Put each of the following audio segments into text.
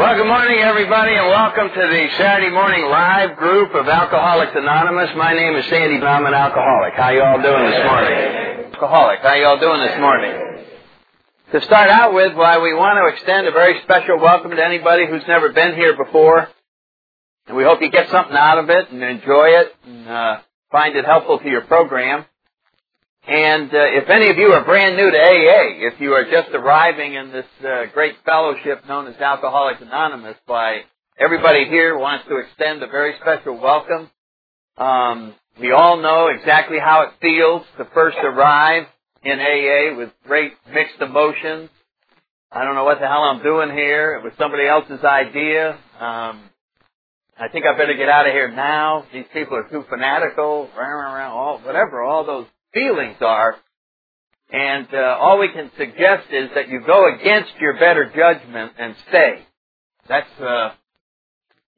Well, good morning, everybody, and welcome to the Saturday morning live group of Alcoholics Anonymous. My name is Sandy, and I'm an alcoholic. How you all doing this morning? Alcoholic. How you all doing this morning? To start out with, why we want to extend a very special welcome to anybody who's never been here before, and we hope you get something out of it and enjoy it and uh, find it helpful to your program. And uh, if any of you are brand new to AA, if you are just arriving in this uh, great fellowship known as Alcoholics Anonymous, by everybody here wants to extend a very special welcome. Um, we all know exactly how it feels to first arrive in AA with great mixed emotions. I don't know what the hell I'm doing here. It was somebody else's idea. Um, I think I better get out of here now. These people are too fanatical. All, whatever, all those feelings are. And uh, all we can suggest is that you go against your better judgment and stay. That's uh,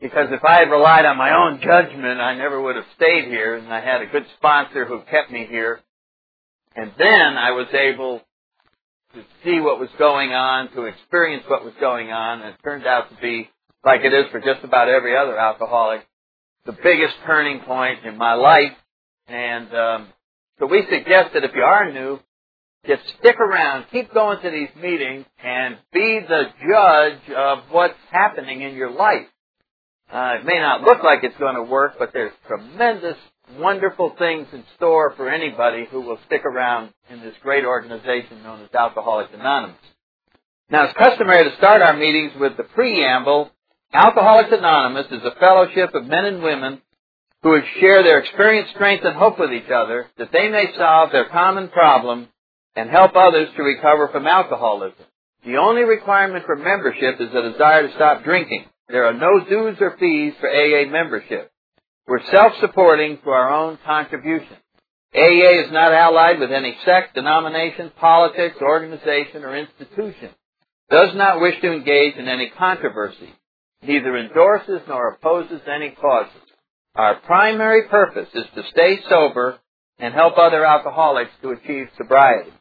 because if I had relied on my own judgment, I never would have stayed here. And I had a good sponsor who kept me here. And then I was able to see what was going on, to experience what was going on, and it turned out to be, like it is for just about every other alcoholic, the biggest turning point in my life. And um, so we suggest that if you are new, just stick around, keep going to these meetings, and be the judge of what's happening in your life. Uh, it may not look like it's going to work, but there's tremendous, wonderful things in store for anybody who will stick around in this great organization known as Alcoholics Anonymous. Now, it's customary to start our meetings with the preamble. Alcoholics Anonymous is a fellowship of men and women who would share their experience, strength, and hope with each other that they may solve their common problem and help others to recover from alcoholism. The only requirement for membership is a desire to stop drinking. There are no dues or fees for AA membership. We're self-supporting through our own contribution. AA is not allied with any sect, denomination, politics, organization, or institution. Does not wish to engage in any controversy. Neither endorses nor opposes any causes. Our primary purpose is to stay sober and help other alcoholics to achieve sobriety.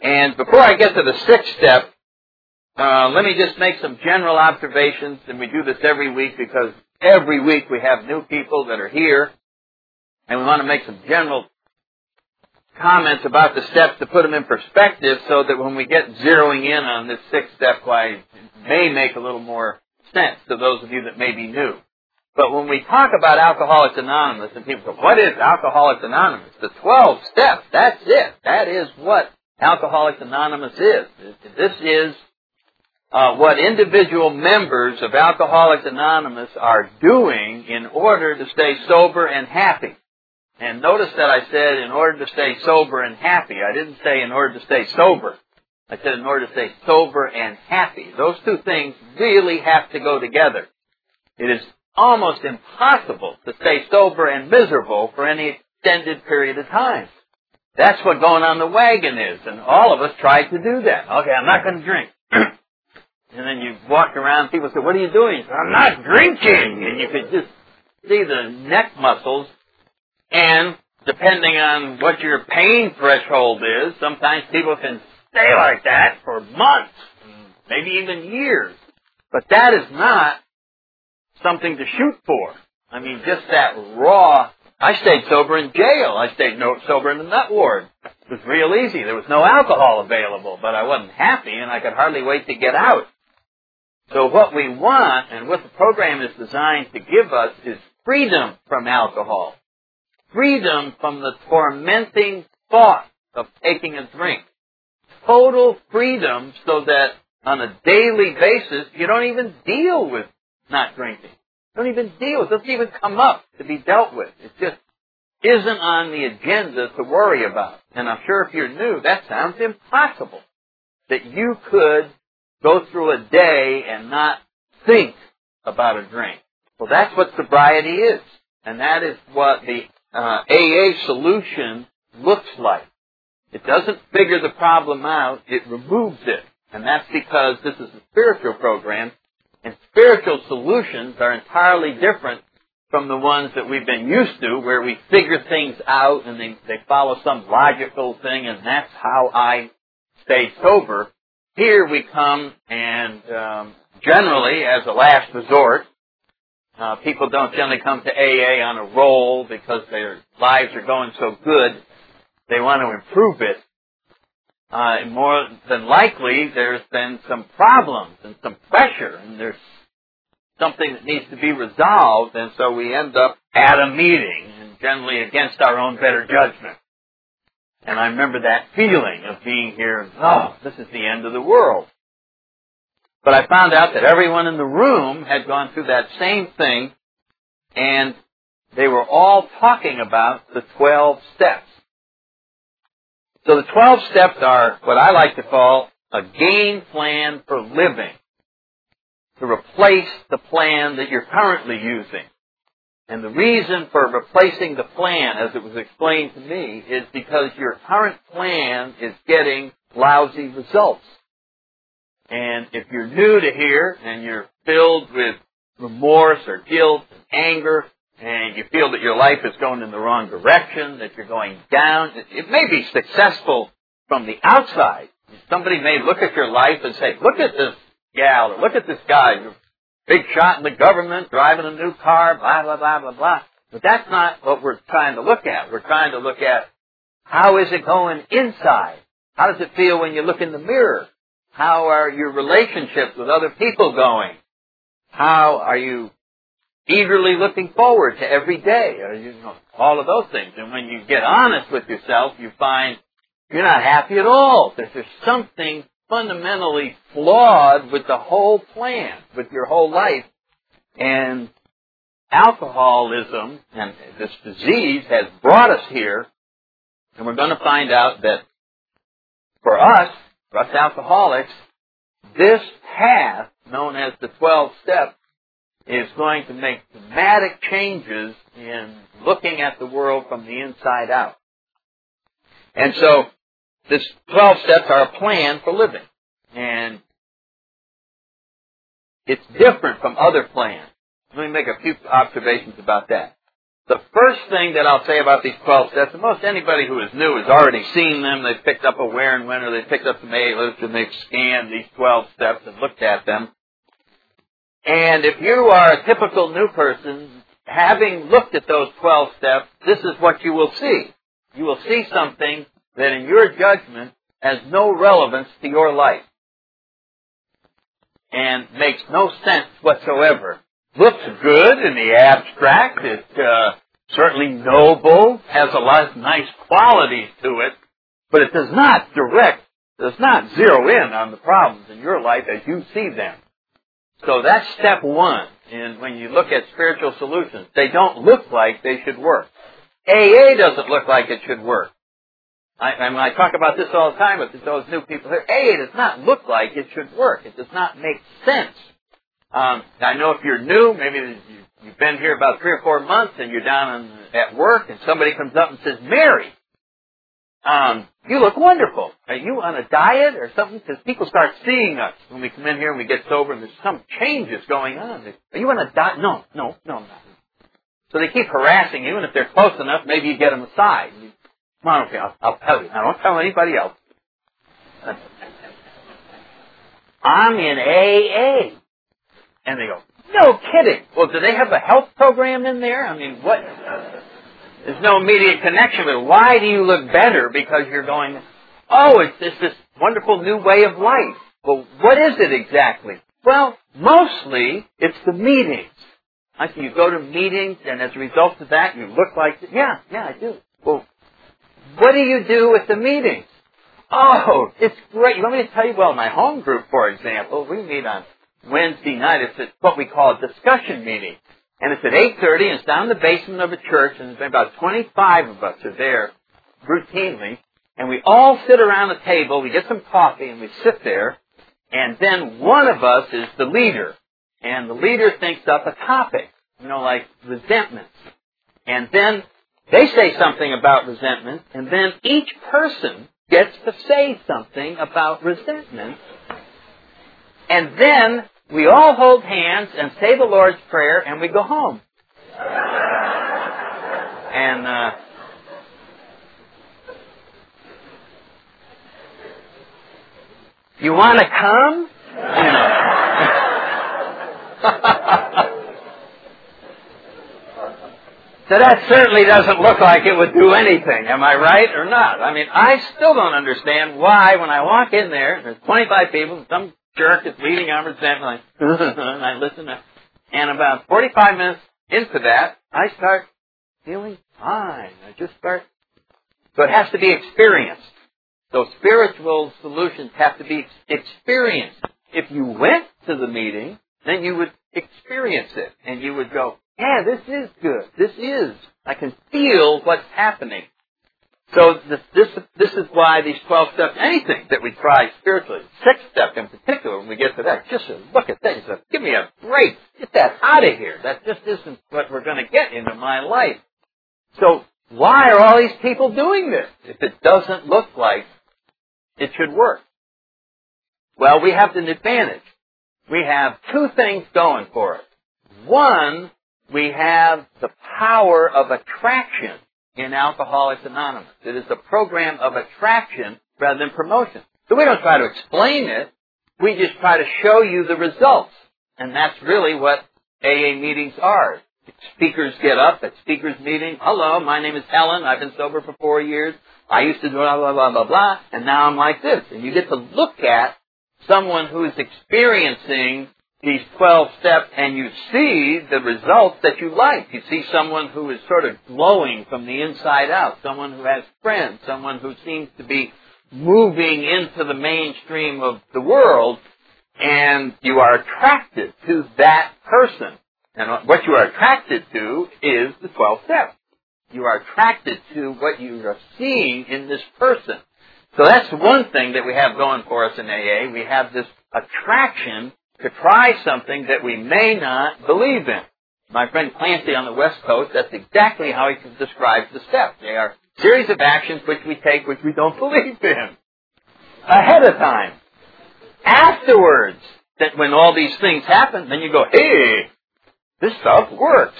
And before I get to the sixth step, uh, let me just make some general observations, and we do this every week because every week we have new people that are here, and we want to make some general comments about the steps to put them in perspective so that when we get zeroing in on this sixth step, why it may make a little more sense to those of you that may be new. But when we talk about Alcoholics Anonymous and people go, what is Alcoholics Anonymous? The 12 steps, that's it. That is what Alcoholics Anonymous is. This is uh, what individual members of Alcoholics Anonymous are doing in order to stay sober and happy. And notice that I said in order to stay sober and happy. I didn't say in order to stay sober. I said in order to stay sober and happy. Those two things really have to go together. It is almost impossible to stay sober and miserable for any extended period of time. That's what going on the wagon is, and all of us try to do that. Okay, I'm not going to drink. and then you walk around, people say, what are you doing? Say, I'm not drinking! And you could just see the neck muscles, and depending on what your pain threshold is, sometimes people can stay like that for months, maybe even years. But that is not something to shoot for. I mean, just that raw. I stayed sober in jail. I stayed no, sober in the nut ward. It was real easy. There was no alcohol available, but I wasn't happy and I could hardly wait to get out. So what we want and what the program is designed to give us is freedom from alcohol. Freedom from the tormenting thought of taking a drink. Total freedom so that on a daily basis you don't even deal with not drinking. Don't even deal. It doesn't even come up to be dealt with. It just isn't on the agenda to worry about. And I'm sure if you're new, that sounds impossible. That you could go through a day and not think about a drink. Well, that's what sobriety is. And that is what the uh, AA solution looks like. It doesn't figure the problem out, it removes it. And that's because this is a spiritual program and spiritual solutions are entirely different from the ones that we've been used to, where we figure things out and they, they follow some logical thing, and that's how I stay sober. Here we come and um, generally, as a last resort, uh, people don't generally come to AA on a roll because their lives are going so good. They want to improve it. Uh, more than likely, there's been some problems and some pressure, and there's something that needs to be resolved, and so we end up at a meeting, and generally against our own better judgment. And I remember that feeling of being here, oh, this is the end of the world. But I found out that everyone in the room had gone through that same thing, and they were all talking about the 12 steps. So the 12 steps are what I like to call a game plan for living to replace the plan that you're currently using. And the reason for replacing the plan, as it was explained to me, is because your current plan is getting lousy results. And if you're new to here and you're filled with remorse or guilt anger, and you feel that your life is going in the wrong direction, that you're going down, it, may be successful from the outside. Somebody may look at your life and say, look at this gal, or look at this guy, you're big shot in the government, driving a new car, blah, blah, blah, blah, blah. But that's not what we're trying to look at. We're trying to look at how is it going inside? How does it feel when you look in the mirror? How are your relationships with other people going? How are you eagerly looking forward to every day? Or, you know, all of those things. And when you get honest with yourself, you find you're not happy at all. There's, there's something fundamentally flawed with the whole plan, with your whole life. And alcoholism and this disease has brought us here, and we're going to find out that for us, for us alcoholics, this path, known as the 12 steps, is going to make dramatic changes in looking at the world from the inside out. And so, this 12 steps are a plan for living. And it's different from other plans. Let me make a few observations about that. The first thing that I'll say about these 12 steps, and most anybody who is new has already seen them, they've picked up a Where and When, or they've picked up some A list, and they've scanned these 12 steps and looked at them. And if you are a typical new person, having looked at those 12 steps, this is what you will see. You will see something that in your judgment has no relevance to your life and makes no sense whatsoever. Looks good in the abstract. It's uh, certainly noble, has a lot of nice qualities to it, but it does not direct, does not zero in on the problems in your life as you see them. So that's step one. And when you look at spiritual solutions, they don't look like they should work. AA doesn't look like it should work. I, and I talk about this all the time with those new people here. AA does not look like it should work. It does not make sense. Um, I know if you're new, maybe you've been here about three or four months and you're down in, at work and somebody comes up and says, Mary, um, you look wonderful. Are you on a diet or something? Because people start seeing us when we come in here and we get sober and there's some changes going on. Are you on a diet? No, no, no, no. So they keep harassing you and if they're close enough, maybe you get them aside. Come on, okay, I'll, I'll tell you. I don't tell anybody else. I'm in AA. And they go, no kidding. Well, do they have a health program in there? I mean, what? There's no immediate connection, but why do you look better? Because you're going, oh, it's just this wonderful new way of life. Well, what is it exactly? Well, mostly it's the meetings. I see you go to meetings, and as a result of that, you look like, yeah, yeah, I do. Well, what do you do with the meetings? Oh, it's great. Let me tell you, well, my home group, for example, we meet on Wednesday night. It's what we call a discussion meeting. And it's at 8.30 and it's down in the basement of a church and there's about 25 of us are there routinely. And we all sit around the table, we get some coffee and we sit there. And then one of us is the leader. And the leader thinks up a topic, you know, like resentment. And then they say something about resentment, and then each person gets to say something about resentment. And then we all hold hands and say the Lord's Prayer, and we go home. and uh, you want to come? You know. So that certainly doesn't look like it would do anything. Am I right or not? I mean, I still don't understand why when I walk in there, there's 25 people, some jerk is leading on present, like, and I listen to, and about 45 minutes into that, I start feeling fine. I just start, so it has to be experienced. So spiritual solutions have to be experienced. If you went to the meeting, then you would experience it and you would go, yeah, this is good. This is. I can feel what's happening. So this, this, this is why these 12 steps, anything that we try spiritually, sixth step in particular, when we get to that, just look at that. Say, Give me a break. Get that out of here. That just isn't what we're going to get into my life. So why are all these people doing this if it doesn't look like it should work? Well, we have an advantage. We have two things going for us. One, we have the power of attraction in Alcoholics Anonymous. It is a program of attraction rather than promotion. So we don't try to explain it. We just try to show you the results. And that's really what AA meetings are. Speakers get up at speakers meeting. Hello, my name is Helen. I've been sober for four years. I used to do blah, blah, blah, blah, blah, and now I'm like this. And you get to look at someone who is experiencing these 12 steps and you see the results that you like. You see someone who is sort of glowing from the inside out, someone who has friends, someone who seems to be moving into the mainstream of the world, and you are attracted to that person. And what you are attracted to is the 12 steps. You are attracted to what you are seeing in this person. So that's one thing that we have going for us in AA. We have this attraction to try something that we may not believe in. My friend Clancy on the West Coast, that's exactly how he describes the steps. They are series of actions which we take which we don't believe in. Ahead of time. Afterwards, that when all these things happen, then you go, hey, this stuff works.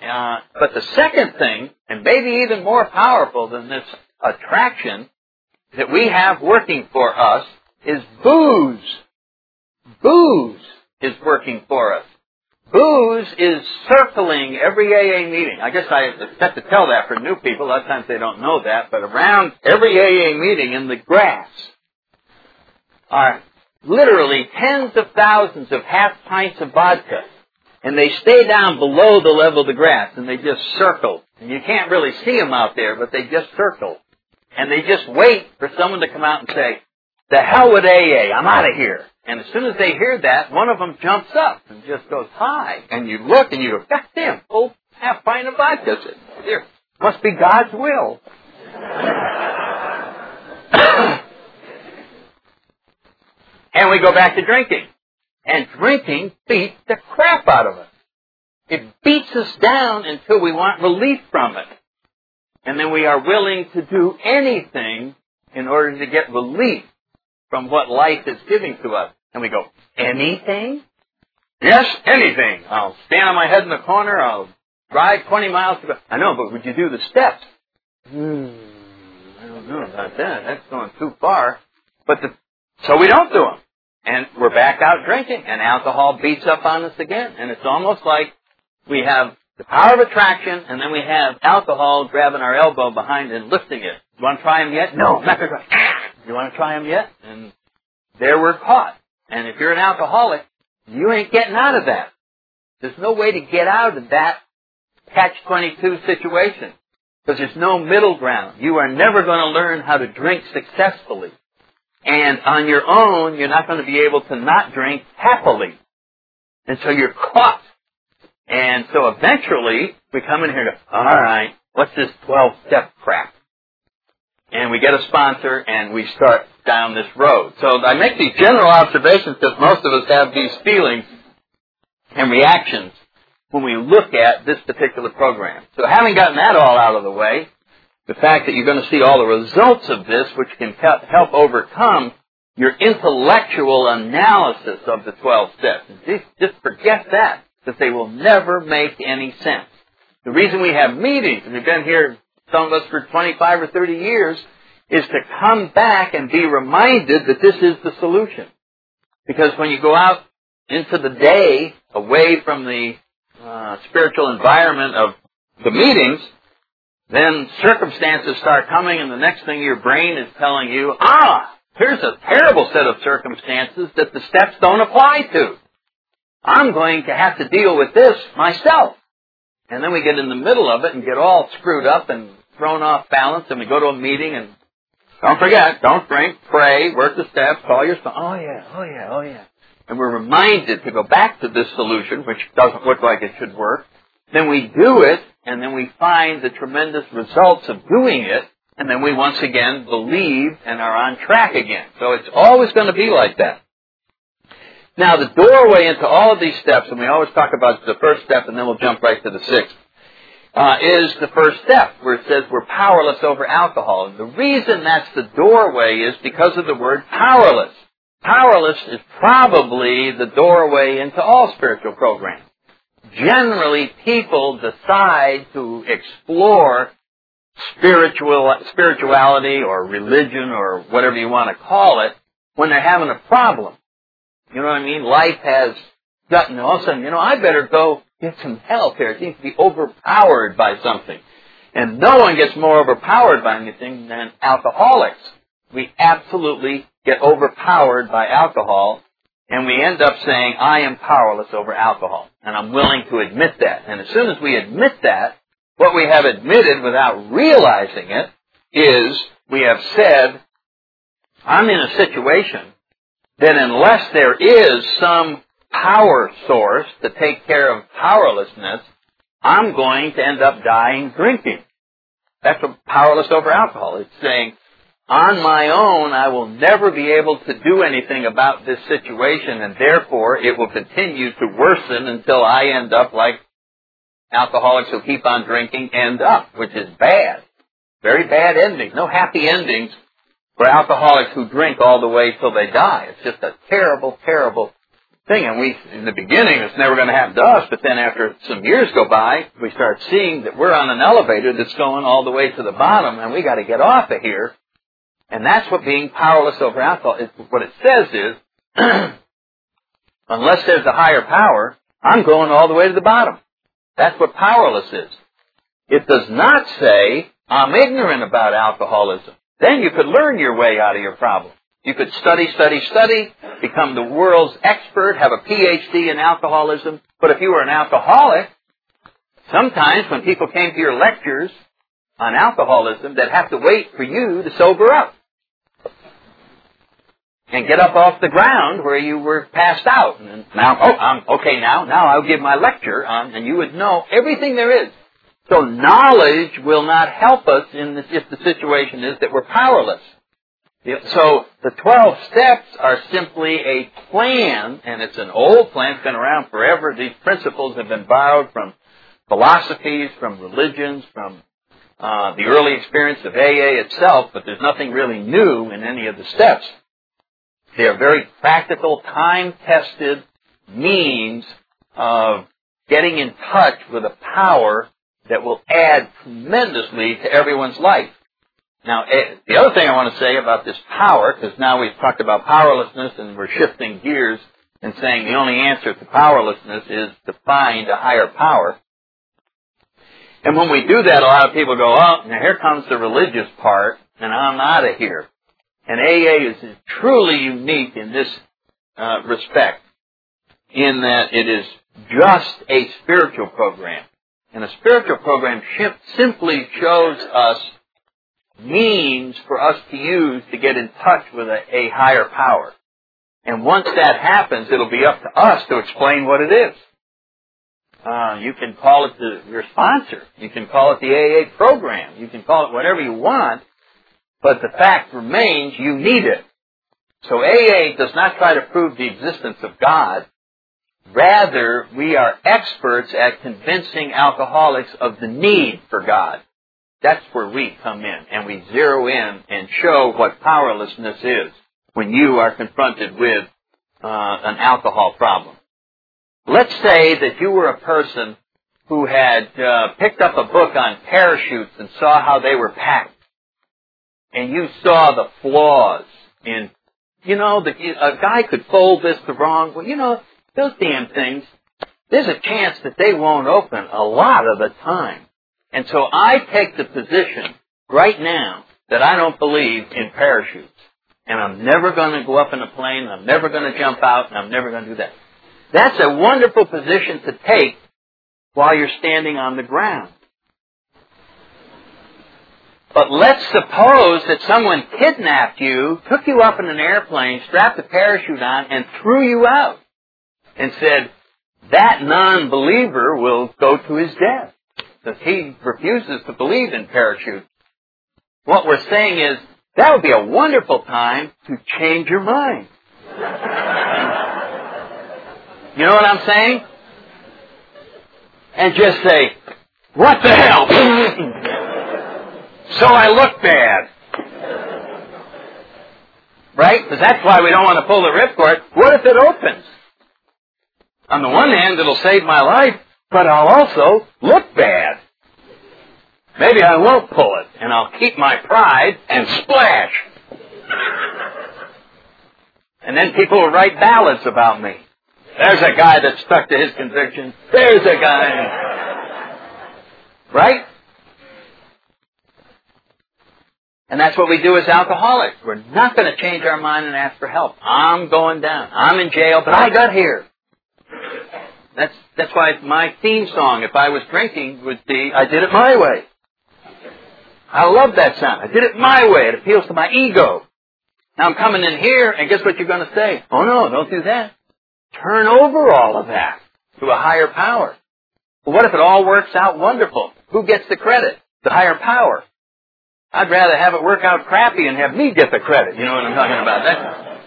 Uh, but the second thing, and maybe even more powerful than this attraction that we have working for us, is booze. Booze is working for us. Booze is circling every AA meeting. I guess I have to tell that for new people. A lot of times they don't know that, but around every AA meeting in the grass are literally tens of thousands of half pints of vodka. And they stay down below the level of the grass and they just circle. And you can't really see them out there, but they just circle. And they just wait for someone to come out and say, the hell with AA, I'm out of here. And as soon as they hear that, one of them jumps up and just goes, hi. And you look and you go, God damn, full half pint of vodka. Here, must be God's will. and we go back to drinking. And drinking beats the crap out of us. It beats us down until we want relief from it. And then we are willing to do anything in order to get relief from what life is giving to us. And we go, anything? Yes, anything. I'll stand on my head in the corner. I'll drive 20 miles to go. I know, but would you do the steps? Hmm, I don't know about that. That's going too far. But the, so we don't do them. And we're back out drinking and alcohol beats up on us again. And it's almost like we have the power of attraction and then we have alcohol grabbing our elbow behind and lifting it. You want to try them yet? No, not going to try. You want to try them yet? And there we're caught. And if you're an alcoholic, you ain't getting out of that. There's no way to get out of that catch-22 situation. Because there's no middle ground. You are never going to learn how to drink successfully. And on your own, you're not going to be able to not drink happily. And so you're caught. And so eventually, we come in here go, alright, what's this 12-step crap? And we get a sponsor and we start down this road. So I make these general observations because most of us have these feelings and reactions when we look at this particular program. So having gotten that all out of the way, the fact that you're going to see all the results of this, which can help overcome your intellectual analysis of the 12 steps. Just forget that, because they will never make any sense. The reason we have meetings, and we've been here, some of us for 25 or 30 years, is to come back and be reminded that this is the solution. Because when you go out into the day, away from the uh, spiritual environment of the meetings, then circumstances start coming and the next thing your brain is telling you, ah, here's a terrible set of circumstances that the steps don't apply to. I'm going to have to deal with this myself. And then we get in the middle of it and get all screwed up and thrown off balance and we go to a meeting and don't forget, don't drink, pray, work the steps, call your son. Oh yeah, oh yeah, oh yeah. And we're reminded to go back to this solution, which doesn't look like it should work. Then we do it, and then we find the tremendous results of doing it, and then we once again believe and are on track again. So it's always going to be like that. Now the doorway into all of these steps, and we always talk about the first step and then we'll jump right to the sixth, uh, is the first step where it says we're powerless over alcohol. And the reason that's the doorway is because of the word powerless. Powerless is probably the doorway into all spiritual programs. Generally, people decide to explore spiritual, spirituality or religion or whatever you want to call it when they're having a problem. You know what I mean? Life has gotten all you know, I better go get some help here. It seems to be overpowered by something. And no one gets more overpowered by anything than alcoholics. We absolutely get overpowered by alcohol and we end up saying, I am powerless over alcohol. And I'm willing to admit that. And as soon as we admit that, what we have admitted without realizing it is we have said, I'm in a situation that unless there is some power source to take care of powerlessness, I'm going to end up dying drinking. That's what powerless over alcohol. It's saying, on my own, I will never be able to do anything about this situation, and therefore it will continue to worsen until I end up like alcoholics who keep on drinking end up, which is bad. Very bad endings. No happy endings for alcoholics who drink all the way till they die. It's just a terrible, terrible thing. And we, in the beginning, it's never going to happen to us, but then after some years go by, we start seeing that we're on an elevator that's going all the way to the bottom, and we got to get off of here. And that's what being powerless over alcohol is. What it says is, unless there's a higher power, I'm going all the way to the bottom. That's what powerless is. It does not say, I'm ignorant about alcoholism. Then you could learn your way out of your problem. You could study, study, study, become the world's expert, have a PhD in alcoholism. But if you were an alcoholic, sometimes when people came to your lectures on alcoholism, they'd have to wait for you to sober up. And get up off the ground where you were passed out. And now, oh, I'm okay now. Now I'll give my lecture on, and you would know everything there is. So knowledge will not help us in this, if the situation is that we're powerless. So the 12 steps are simply a plan, and it's an old plan, it's been around forever. These principles have been borrowed from philosophies, from religions, from uh, the early experience of AA itself, but there's nothing really new in any of the steps. They are very practical, time-tested means of getting in touch with a power that will add tremendously to everyone's life. Now, eh, the other thing I want to say about this power, because now we've talked about powerlessness and we're shifting gears and saying the only answer to powerlessness is to find a higher power. And when we do that, a lot of people go, oh, now here comes the religious part, and I'm out of here. And AA is truly unique in this uh, respect, in that it is just a spiritual program. And a spiritual program simply shows us means for us to use to get in touch with a, a higher power. And once that happens, it'll be up to us to explain what it is. Uh, you can call it the, your sponsor. You can call it the AA program. You can call it whatever you want. But the fact remains you need it. So AA does not try to prove the existence of God. Rather, we are experts at convincing alcoholics of the need for God. That's where we come in and we zero in and show what powerlessness is when you are confronted with uh, an alcohol problem. Let's say that you were a person who had uh, picked up a book on parachutes and saw how they were packed, and you saw the flaws in, you know, the, a guy could fold this the wrong way. You know, those damn things, there's a chance that they won't open a lot of the time. And so I take the position right now that I don't believe in parachutes. And I'm never going to go up in a plane, I'm never going to jump out, and I'm never going to do that. That's a wonderful position to take while you're standing on the ground. But let's suppose that someone kidnapped you, took you up in an airplane, strapped a parachute on, and threw you out. And said, that non-believer will go to his death. Because he refuses to believe in parachutes. What we're saying is, that would be a wonderful time to change your mind. you know what I'm saying? And just say, what the hell? so I look bad. Right? Because that's why we don't want to pull the ripcord. What if it opens? On the one hand, it'll save my life, but I'll also look bad. Maybe I won't pull it, and I'll keep my pride and splash. And then people will write ballads about me. There's a guy that stuck to his conviction. There's a guy. Right? And that's what we do as alcoholics. We're not going to change our mind and ask for help. I'm going down. I'm in jail, but I got here. That's, that's why my theme song, if I was drinking, would be, I did it my way. I love that sound. I did it my way. It appeals to my ego. Now I'm coming in here, and guess what you're going to say? Oh no, don't do that. Turn over all of that to a higher power. Well, what if it all works out wonderful? Who gets the credit? The higher power. I'd rather have it work out crappy and have me get the credit. You know what I'm talking about? That,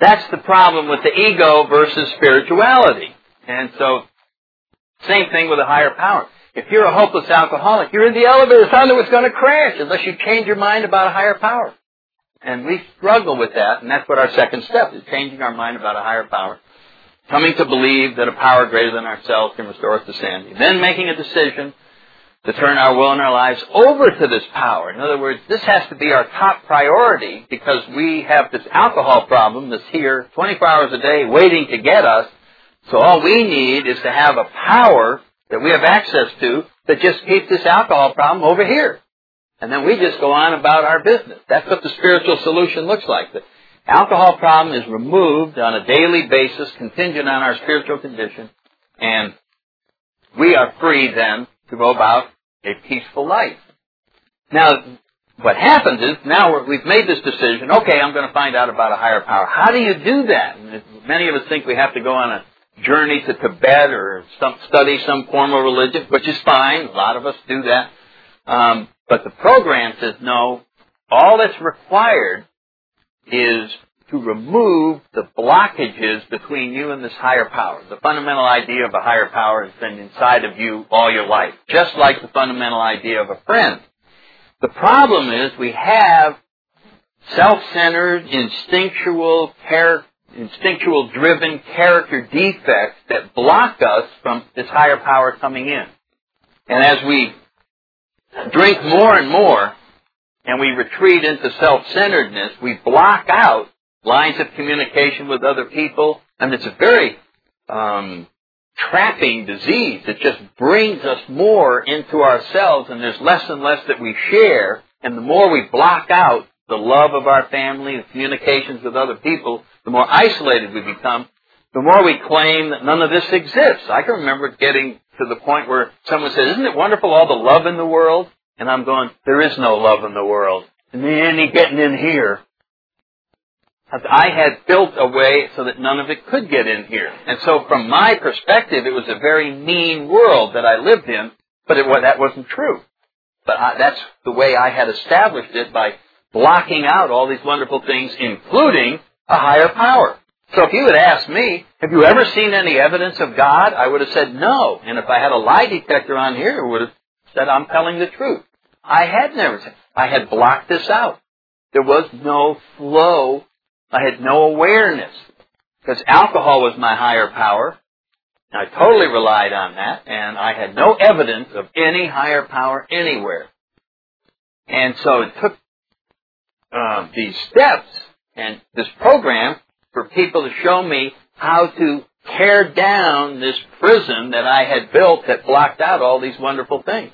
that's the problem with the ego versus spirituality. And so, same thing with a higher power. If you're a hopeless alcoholic, you're in the elevator, it's on it's going to crash unless you change your mind about a higher power. And we struggle with that, and that's what our second step is, changing our mind about a higher power. Coming to believe that a power greater than ourselves can restore us to sanity. Then making a decision to turn our will and our lives over to this power. In other words, this has to be our top priority because we have this alcohol problem that's here 24 hours a day waiting to get us. So all we need is to have a power that we have access to that just keeps this alcohol problem over here. And then we just go on about our business. That's what the spiritual solution looks like. The alcohol problem is removed on a daily basis, contingent on our spiritual condition, and we are free then to go about a peaceful life. Now, what happens is now we've made this decision. Okay, I'm going to find out about a higher power. How do you do that? Many of us think we have to go on a journey to Tibet or some, study some form of religion, which is fine. A lot of us do that. Um, but the program says no. All that's required is to remove the blockages between you and this higher power. The fundamental idea of a higher power has been inside of you all your life, just like the fundamental idea of a friend. The problem is we have self-centered, instinctual, character instinctual driven character defects that block us from this higher power coming in. And as we drink more and more and we retreat into self-centeredness, we block out lines of communication with other people. And it's a very um, trapping disease. It just brings us more into ourselves and there's less and less that we share. And the more we block out the love of our family, the communications with other people, the more isolated we become, the more we claim that none of this exists. I can remember getting to the point where someone said, isn't it wonderful all the love in the world? And I'm going, there is no love in the world. And then he getting in here. I had built a way so that none of it could get in here. And so from my perspective, it was a very mean world that I lived in, but it, that wasn't true. But I, that's the way I had established it by blocking out all these wonderful things, including a higher power. So if you had asked me, have you ever seen any evidence of God? I would have said no. And if I had a lie detector on here, would have said I'm telling the truth. I had never said, I had blocked this out. There was no flow. I had no awareness. Because alcohol was my higher power. I totally relied on that, and I had no evidence of any higher power anywhere. And so it took uh, these steps and this program for people to show me how to tear down this prison that I had built that blocked out all these wonderful things.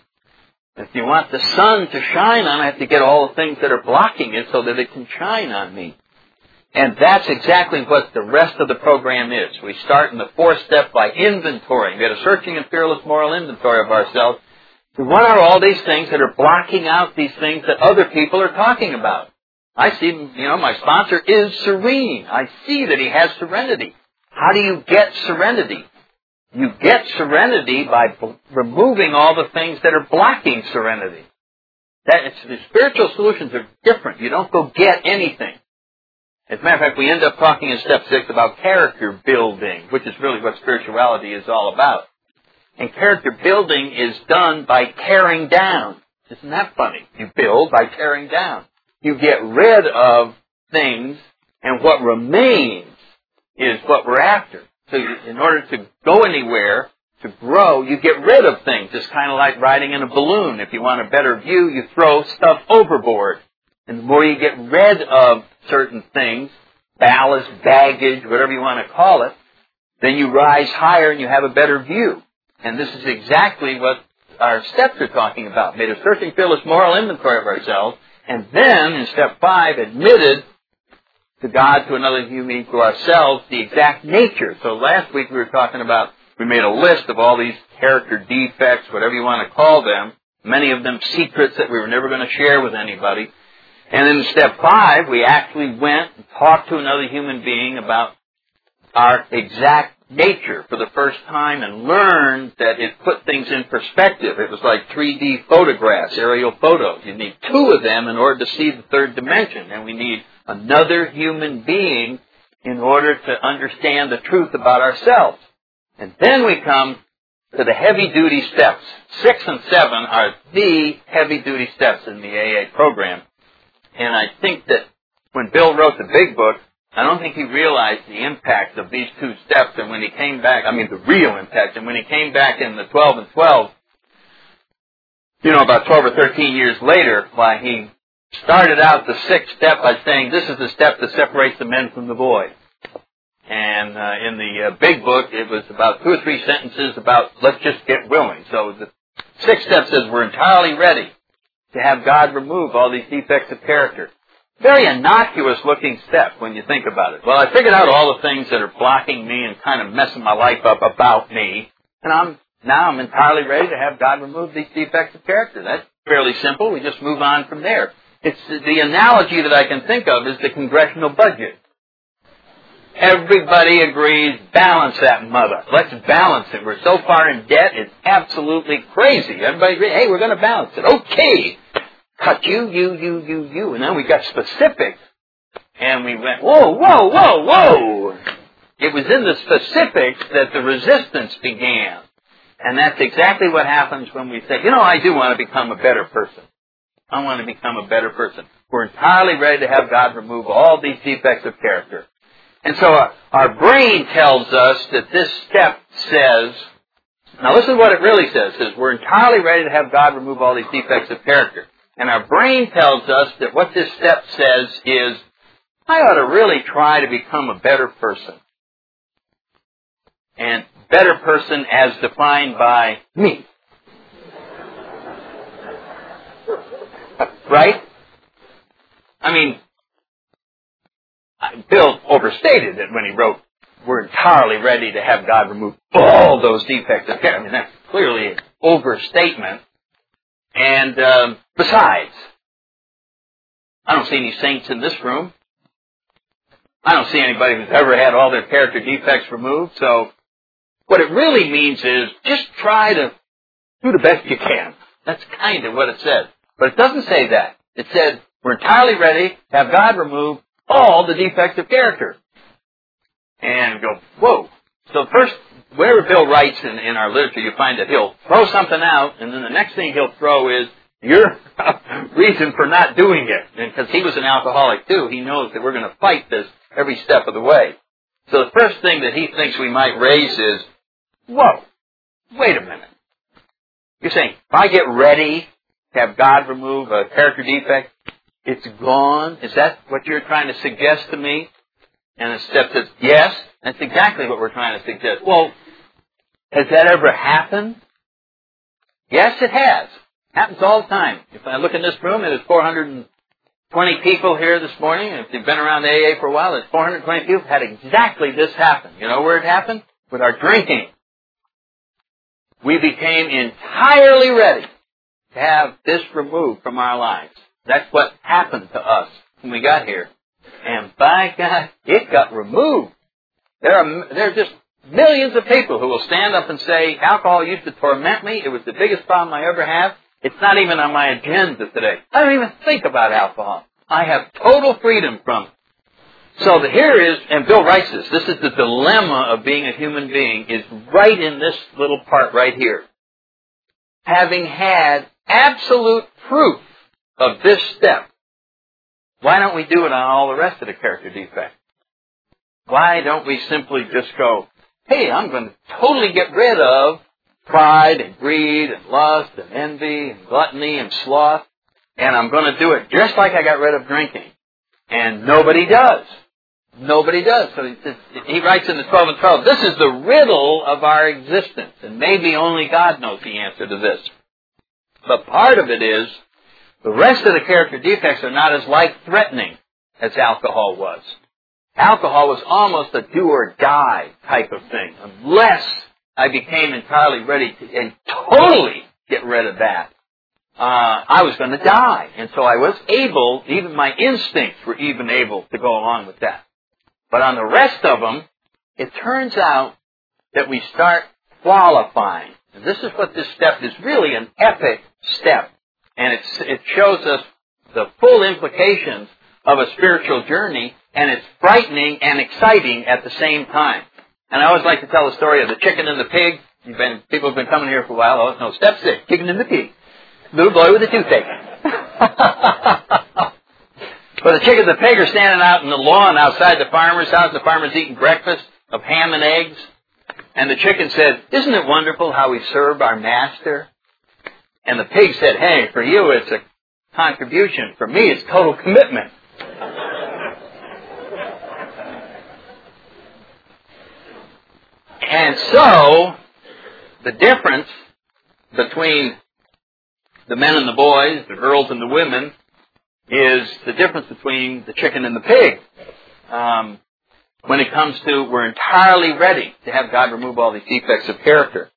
If you want the sun to shine on, I have to get all the things that are blocking it so that it can shine on me. And that's exactly what the rest of the program is. We start in the fourth step by inventorying. We had a searching and fearless moral inventory of ourselves. What are all these things that are blocking out these things that other people are talking about? I see, you know, my sponsor is serene. I see that he has serenity. How do you get serenity? You get serenity by b- removing all the things that are blocking serenity. That the spiritual solutions are different. You don't go get anything. As a matter of fact, we end up talking in step six about character building, which is really what spirituality is all about. And character building is done by tearing down. Isn't that funny? You build by tearing down. You get rid of things, and what remains is what we're after. So in order to go anywhere, to grow, you get rid of things. It's kind of like riding in a balloon. If you want a better view, you throw stuff overboard. And the more you get rid of certain things, ballast, baggage, whatever you want to call it, then you rise higher and you have a better view. And this is exactly what our steps are talking about. Made a searching, fearless moral inventory of ourselves, and then in step five, admitted to God, to another human to ourselves, the exact nature. So last week we were talking about, we made a list of all these character defects, whatever you want to call them, many of them secrets that we were never going to share with anybody. And in step five, we actually went and talked to another human being about our exact nature for the first time and learned that it put things in perspective. It was like 3D photographs, aerial photos. You need two of them in order to see the third dimension, and we need another human being in order to understand the truth about ourselves. And then we come to the heavy duty steps. Six and seven are the heavy duty steps in the AA program. And I think that when Bill wrote the big book, I don't think he realized the impact of these two steps. And when he came back, I mean the real impact. And when he came back in the 12 and 12, you know, about 12 or 13 years later, why he started out the sixth step by saying this is the step that separates the men from the boys. And uh, in the uh, big book, it was about two or three sentences about let's just get willing. So the sixth step says we're entirely ready to have God remove all these defects of character. Very innocuous looking step when you think about it. Well, I figured out all the things that are blocking me and kind of messing my life up about me, and I'm now I'm entirely ready to have God remove these defects of character. That's fairly simple. We just move on from there. It's the analogy that I can think of is the congressional budget. Everybody agrees, balance that mother. Let's balance it. We're so far in debt, it's absolutely crazy. Everybody agrees, hey, we're going to balance it. Okay. Cut you, you, you, you, you. And then we got specific. And we went, whoa, whoa, whoa, whoa. It was in the specifics that the resistance began. And that's exactly what happens when we say, you know, I do want to become a better person. I want to become a better person. We're entirely ready to have God remove all these defects of character. And so our, our brain tells us that this step says, now listen to what it really says. Says we're entirely ready to have God remove all these defects of character. And our brain tells us that what this step says is, I ought to really try to become a better person. And better person as defined by me. right? I mean, Bill overstated it when he wrote, we're entirely ready to have God remove all those defects. I mean, that's clearly an overstatement. And um, besides, I don't see any saints in this room. I don't see anybody who's ever had all their character defects removed. So what it really means is just try to do the best you can. That's kind of what it says. But it doesn't say that. It says we're entirely ready to have God remove all the defects of character. And go, whoa. So first, wherever Bill writes in, in our literature, you find that he'll throw something out, and then the next thing he'll throw is your reason for not doing it. And because he was an alcoholic too, he knows that we're going to fight this every step of the way. So the first thing that he thinks we might raise is, whoa, wait a minute. You're saying, if I get ready to have God remove a character defect, it's gone? Is that what you're trying to suggest to me? And the step says, yes, That's exactly what we're trying to suggest. Well, has that ever happened? Yes, it has. Happens all the time. If I look in this room, there's 420 people here this morning. If you've been around the AA for a while, there's 420 people who've had exactly this happen. You know where it happened? With our drinking. We became entirely ready to have this removed from our lives. That's what happened to us when we got here. And by God, it got removed. There are, there are just millions of people who will stand up and say, alcohol used to torment me. It was the biggest problem I ever had. It's not even on my agenda today. I don't even think about alcohol. I have total freedom from it. So the, here is, and Bill writes this, this is the dilemma of being a human being, is right in this little part right here. Having had absolute proof of this step, why don't we do it on all the rest of the character defects? Why don't we simply just go, hey, I'm going to totally get rid of pride and greed and lust and envy and gluttony and sloth, and I'm going to do it just like I got rid of drinking. And nobody does. Nobody does. So he, writes in the 12 and 12, this is the riddle of our existence, and maybe only God knows the answer to this. But part of it is, the rest of the character defects are not as life-threatening as alcohol was. Alcohol was almost a do or die type of thing. Unless I became entirely ready to, and totally get rid of that, uh, I was going to die. And so I was able, even my instincts were even able to go along with that. But on the rest of them, it turns out that we start qualifying. And this is what this step is really an epic step. And it shows us the full implications of a spiritual journey and it's frightening and exciting at the same time. And I always like to tell the story of the chicken and the pig. You've been, people have been coming here for a while. Oh, no, step six, chicken and the pig. Little boy with a toothache. well, the chicken and the pig are standing out in the lawn outside the farmer's house. The farmer's eating breakfast of ham and eggs. And the chicken said, isn't it wonderful how we serve our master? And the pig said, hey, for you it's a contribution. For me it's total commitment. And so, the difference between the men and the boys, the girls and the women, is the difference between the chicken and the pig. Um, when it comes to we're entirely ready to have God remove all these defects of character.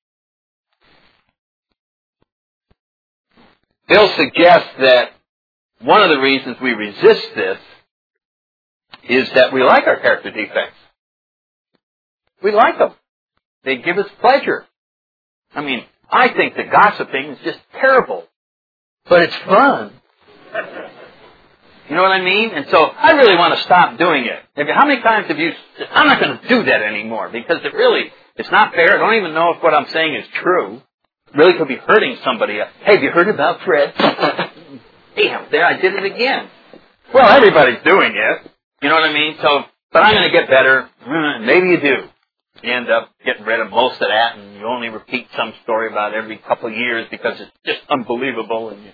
Bill suggests that one of the reasons we resist this is that we like our character defects. We like them. They give us pleasure. I mean, I think that gossiping is just terrible, but it's fun. You know what I mean? And so I really want to stop doing it. How many times have you, I'm not going to do that anymore because it really, it's not fair. I don't even know if what I'm saying is true. It really could be hurting somebody. Hey, have you heard about Fred? Damn, there I did it again. Well, everybody's doing it. You know what I mean? So, but I'm going to get better. Uh, maybe you do you end up getting rid of most of that and you only repeat some story about every couple of years because it's just unbelievable and you,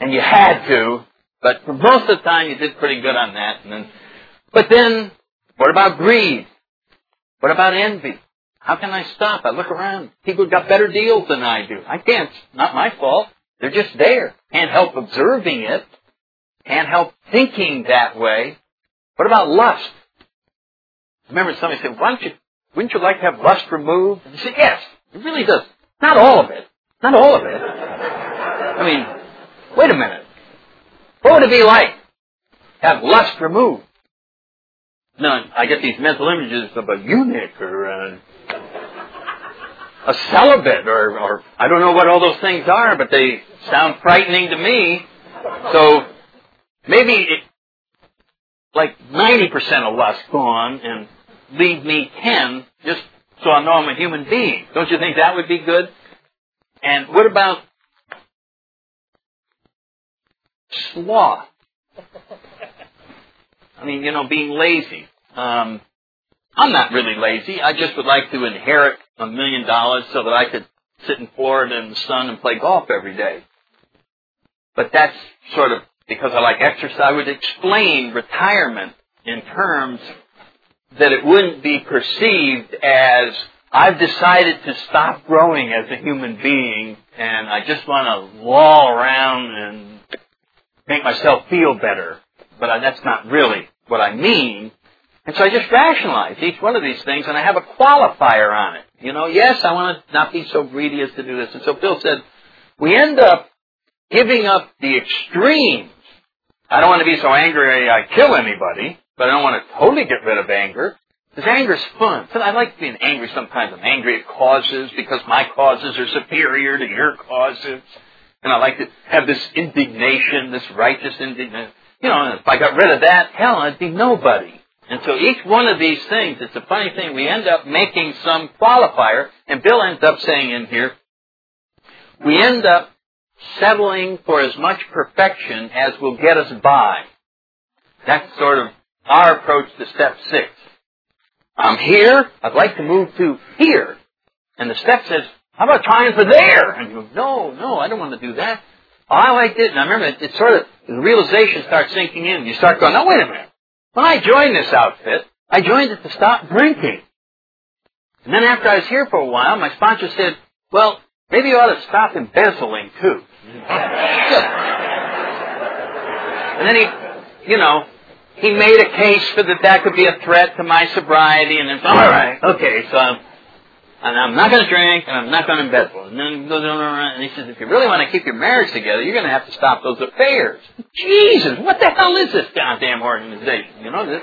and you had to, but for most of the time you did pretty good on that. And then, but then, what about greed? What about envy? How can I stop? I look around. People got better deals than I do. I can't. Not my fault. They're just there. Can't help observing it. Can't help thinking that way. What about lust? Remember somebody said, why don't you wouldn't you like to have lust removed? And he said, yes, it really does. Not all of it. Not all of it. I mean, wait a minute. What would it be like to have lust removed? Now, I get these mental images of a eunuch or a, a celibate or, or I don't know what all those things are, but they sound frightening to me. So maybe it, like 90% of lust gone and leave me 10 just so I know I'm a human being. Don't you think that would be good? And what about sloth? I mean, you know, being lazy. Um, I'm not really lazy. I just would like to inherit a million dollars so that I could sit in Florida in the sun and play golf every day. But that's sort of because I like exercise. I would explain retirement in terms that it wouldn't be perceived as I've decided to stop growing as a human being and I just want to loll around and make myself feel better. But that's not really what I mean. And so I just rationalize each one of these things and I have a qualifier on it. You know, yes, I want to not be so greedy as to do this. And so Bill said, we end up giving up the extremes. I don't want to be so angry I kill anybody, but I don't want to totally get rid of anger. Because anger is fun. I like being angry sometimes. I'm angry at causes because my causes are superior to your causes. And I like to have this indignation, this righteous indignation. You know, if I got rid of that, hell, I'd be nobody. And so each one of these things, it's a funny thing, we end up making some qualifier, and Bill ends up saying in here, we end up settling for as much perfection as will get us by. That's sort of our approach to step six. I'm here, I'd like to move to here. And the step says, how about trying for there? And you go, no, no, I don't want to do that. Oh, I liked it, and I remember it, it sort of, the realization starts sinking in. You start going, no, wait a minute. When I joined this outfit, I joined it to stop drinking. And then after I was here for a while, my sponsor said, well, maybe you ought to stop embezzling too. and then he, you know, he made a case for that that could be a threat to my sobriety, and then, all right, okay, so I'm, and I'm not going to drink, and I'm not going to embezzle. And then he goes on and he says, if you really want to keep your marriage together, you're going to have to stop those affairs. Jesus, what the hell is this goddamn organization? You know this?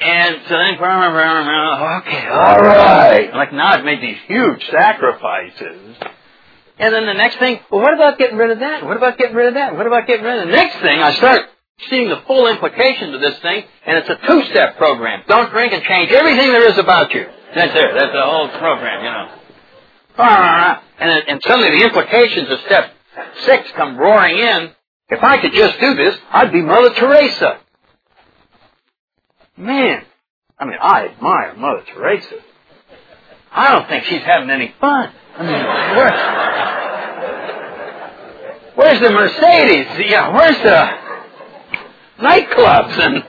And so then, okay, all right. Like now I've made these huge sacrifices. And then the next thing, well, what about getting rid of that? What about getting rid of that? What about getting rid of the next thing? I start seeing the full implications of this thing, and it's a two-step program. Don't drink and change everything there is about you. That's it. That's the whole program, you know. Ah, and, and suddenly the implications of step six come roaring in. If I could just do this, I'd be Mother Teresa. Man, I mean, I admire Mother Teresa. I don't think she's having any fun. I mean, where's, where's the Mercedes? Yeah, where's the nightclubs and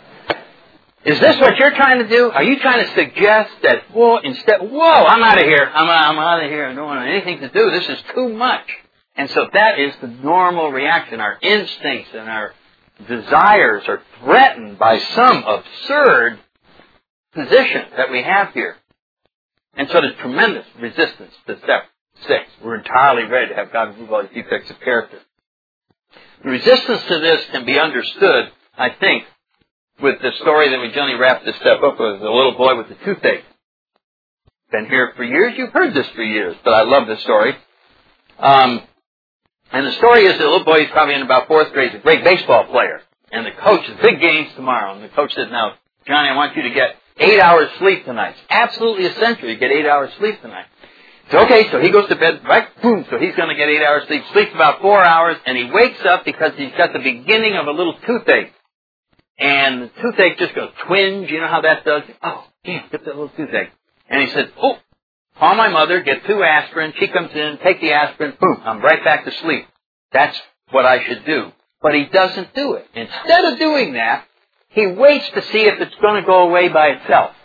is this what you're trying to do? Are you trying to suggest that, whoa, instead, whoa, I'm out of here. I'm, I'm out of here. I don't want anything to do. This is too much. And so that is the normal reaction. Our instincts and our desires are threatened by some absurd position that we have here. And so there's tremendous resistance to step six. We're entirely ready to have God remove all these defects of character. The resistance to this can be understood, I think, with the story that we generally wrap this step up with, the little boy with the toothache. Been here for years. You've heard this for years, but I love this story. Um, and the story is the little boy, he's probably in about fourth grade, he's a great baseball player. And the coach, the big games tomorrow, and the coach says, now, Johnny, I want you to get eight hours sleep tonight. It's absolutely essential you get eight hours sleep tonight. So okay, so he goes to bed, right, boom, so he's gonna get eight hours sleep, sleeps about four hours, and he wakes up because he's got the beginning of a little toothache and the toothache just goes twinge. You know how that does? Oh, damn, get that little toothache. And he said, oh, call my mother, get two aspirin. She comes in, take the aspirin, boom, I'm right back to sleep. That's what I should do. But he doesn't do it. Instead of doing that, he waits to see if it's going to go away by itself.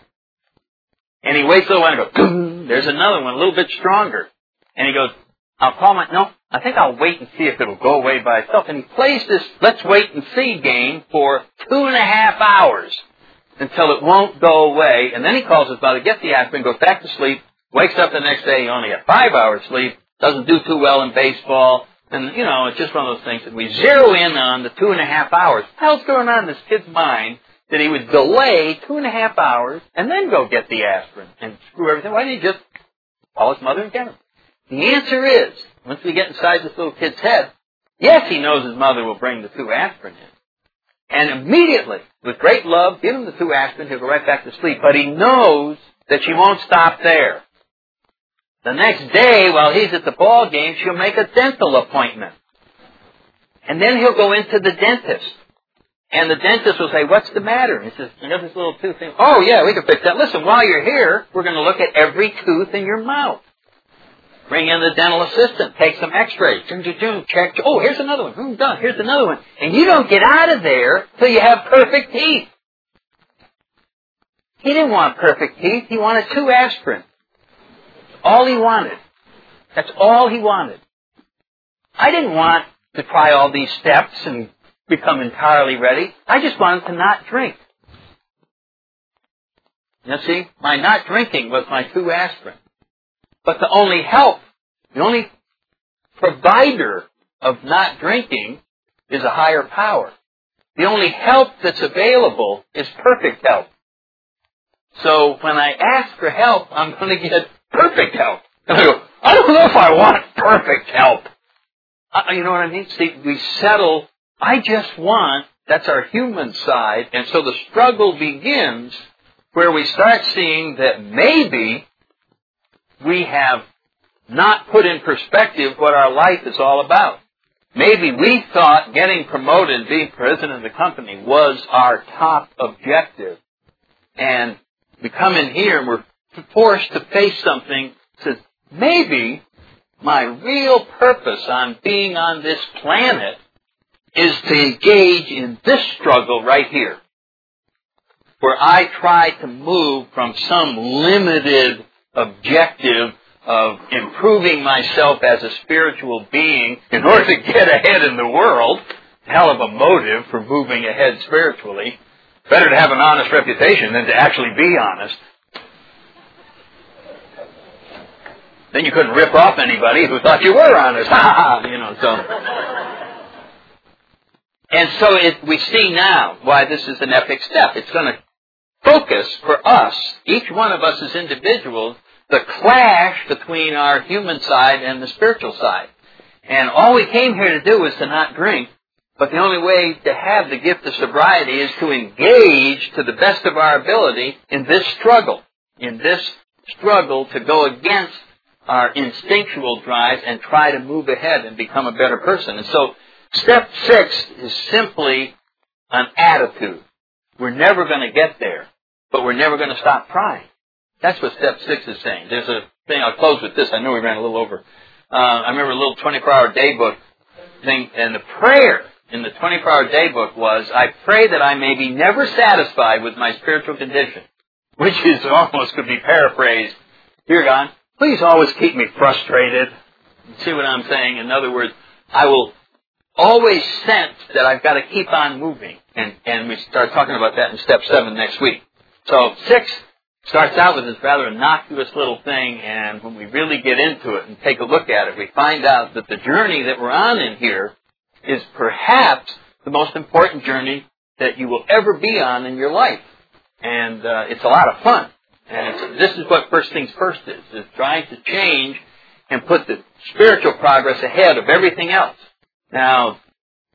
And he waits a little while and goes, there's another one, a little bit stronger. And he goes, I'll call my, no, I think I'll wait and see if it'll go away by itself. And he plays this let's wait and see game for two and a half hours until it won't go away. And then he calls his mother, gets the aspirin, goes back to sleep, wakes up the next day, only got five hours sleep, doesn't do too well in baseball. And, you know, it's just one of those things that we zero in on the two and a half hours. What hell's going on in this kid's mind that he would delay two and a half hours and then go get the aspirin and screw everything? Why didn't he just call his mother and get him? The answer is, once we get inside this little kid's head, yes, he knows his mother will bring the two aspirin in. And immediately, with great love, give him the two aspirin, he'll go right back to sleep. But he knows that she won't stop there. The next day, while he's at the ball game, she'll make a dental appointment. And then he'll go into the dentist. And the dentist will say, what's the matter? And he says, you know this little tooth thing? Oh yeah, we can fix that. Listen, while you're here, we're going to look at every tooth in your mouth. Bring in the dental assistant, take some x-rays, check, oh, here's another one, done, here's another one. And you don't get out of there till you have perfect teeth. He didn't want perfect teeth. He wanted two aspirin. All he wanted. That's all he wanted. I didn't want to try all these steps and become entirely ready. I just wanted to not drink. You see, my not drinking was my two aspirin. But the only help, the only provider of not drinking is a higher power. The only help that's available is perfect help. So when I ask for help, I'm going to get perfect help. And I go, I don't know if I want perfect help. Uh, you know what I mean? See, we settle, I just want, that's our human side, and so the struggle begins where we start seeing that maybe we have not put in perspective what our life is all about. Maybe we thought getting promoted and being president of the company was our top objective. And we come in here and we're forced to face something that says, maybe my real purpose on being on this planet is to engage in this struggle right here. Where I try to move from some limited objective of improving myself as a spiritual being in order to get ahead in the world. Hell of a motive for moving ahead spiritually. Better to have an honest reputation than to actually be honest. Then you couldn't rip off anybody who thought you were honest. you know, so. And so it, we see now why this is an epic step. It's going to focus for us, each one of us as individuals, the clash between our human side and the spiritual side. And all we came here to do was to not drink, but the only way to have the gift of sobriety is to engage to the best of our ability in this struggle, in this struggle to go against our instinctual drive and try to move ahead and become a better person. And so step six is simply an attitude. We're never going to get there, but we're never going to stop trying. That's what step six is saying. There's a thing, I'll close with this. I know we ran a little over. Uh, I remember a little 24 hour day book thing, and the prayer in the 24 hour day book was, I pray that I may be never satisfied with my spiritual condition. Which is almost could be paraphrased. Dear God, please always keep me frustrated. See what I'm saying? In other words, I will always sense that I've got to keep on moving. And, and we start talking about that in step seven next week. So six, starts out with this rather innocuous little thing, and when we really get into it and take a look at it, we find out that the journey that we're on in here is perhaps the most important journey that you will ever be on in your life. And uh, it's a lot of fun. And this is what first things first is, is trying to change and put the spiritual progress ahead of everything else. Now,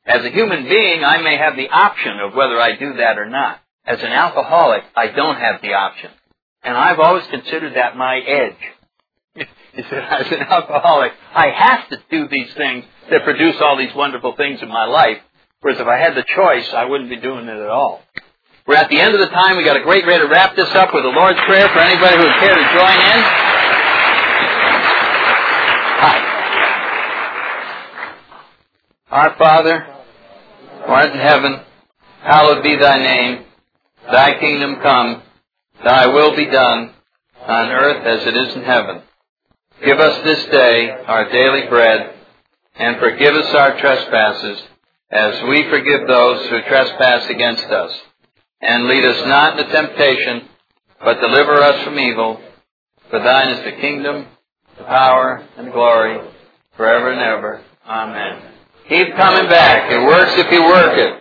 as a human being, I may have the option of whether I do that or not. As an alcoholic, I don't have the option. And I've always considered that my edge. Is that as an alcoholic, I have to do these things that produce all these wonderful things in my life. Whereas if I had the choice, I wouldn't be doing it at all. We're at the end of the time. We've got a great way to wrap this up with the Lord's Prayer for anybody who would care to join in. Hi. Our Father, who art in heaven, hallowed be thy name. Thy kingdom come. Thy will be done on earth as it is in heaven. Give us this day our daily bread, and forgive us our trespasses, as we forgive those who trespass against us. And lead us not into temptation, but deliver us from evil. For thine is the kingdom, the power, and the glory, forever and ever. Amen. Keep coming back. It works if you work it.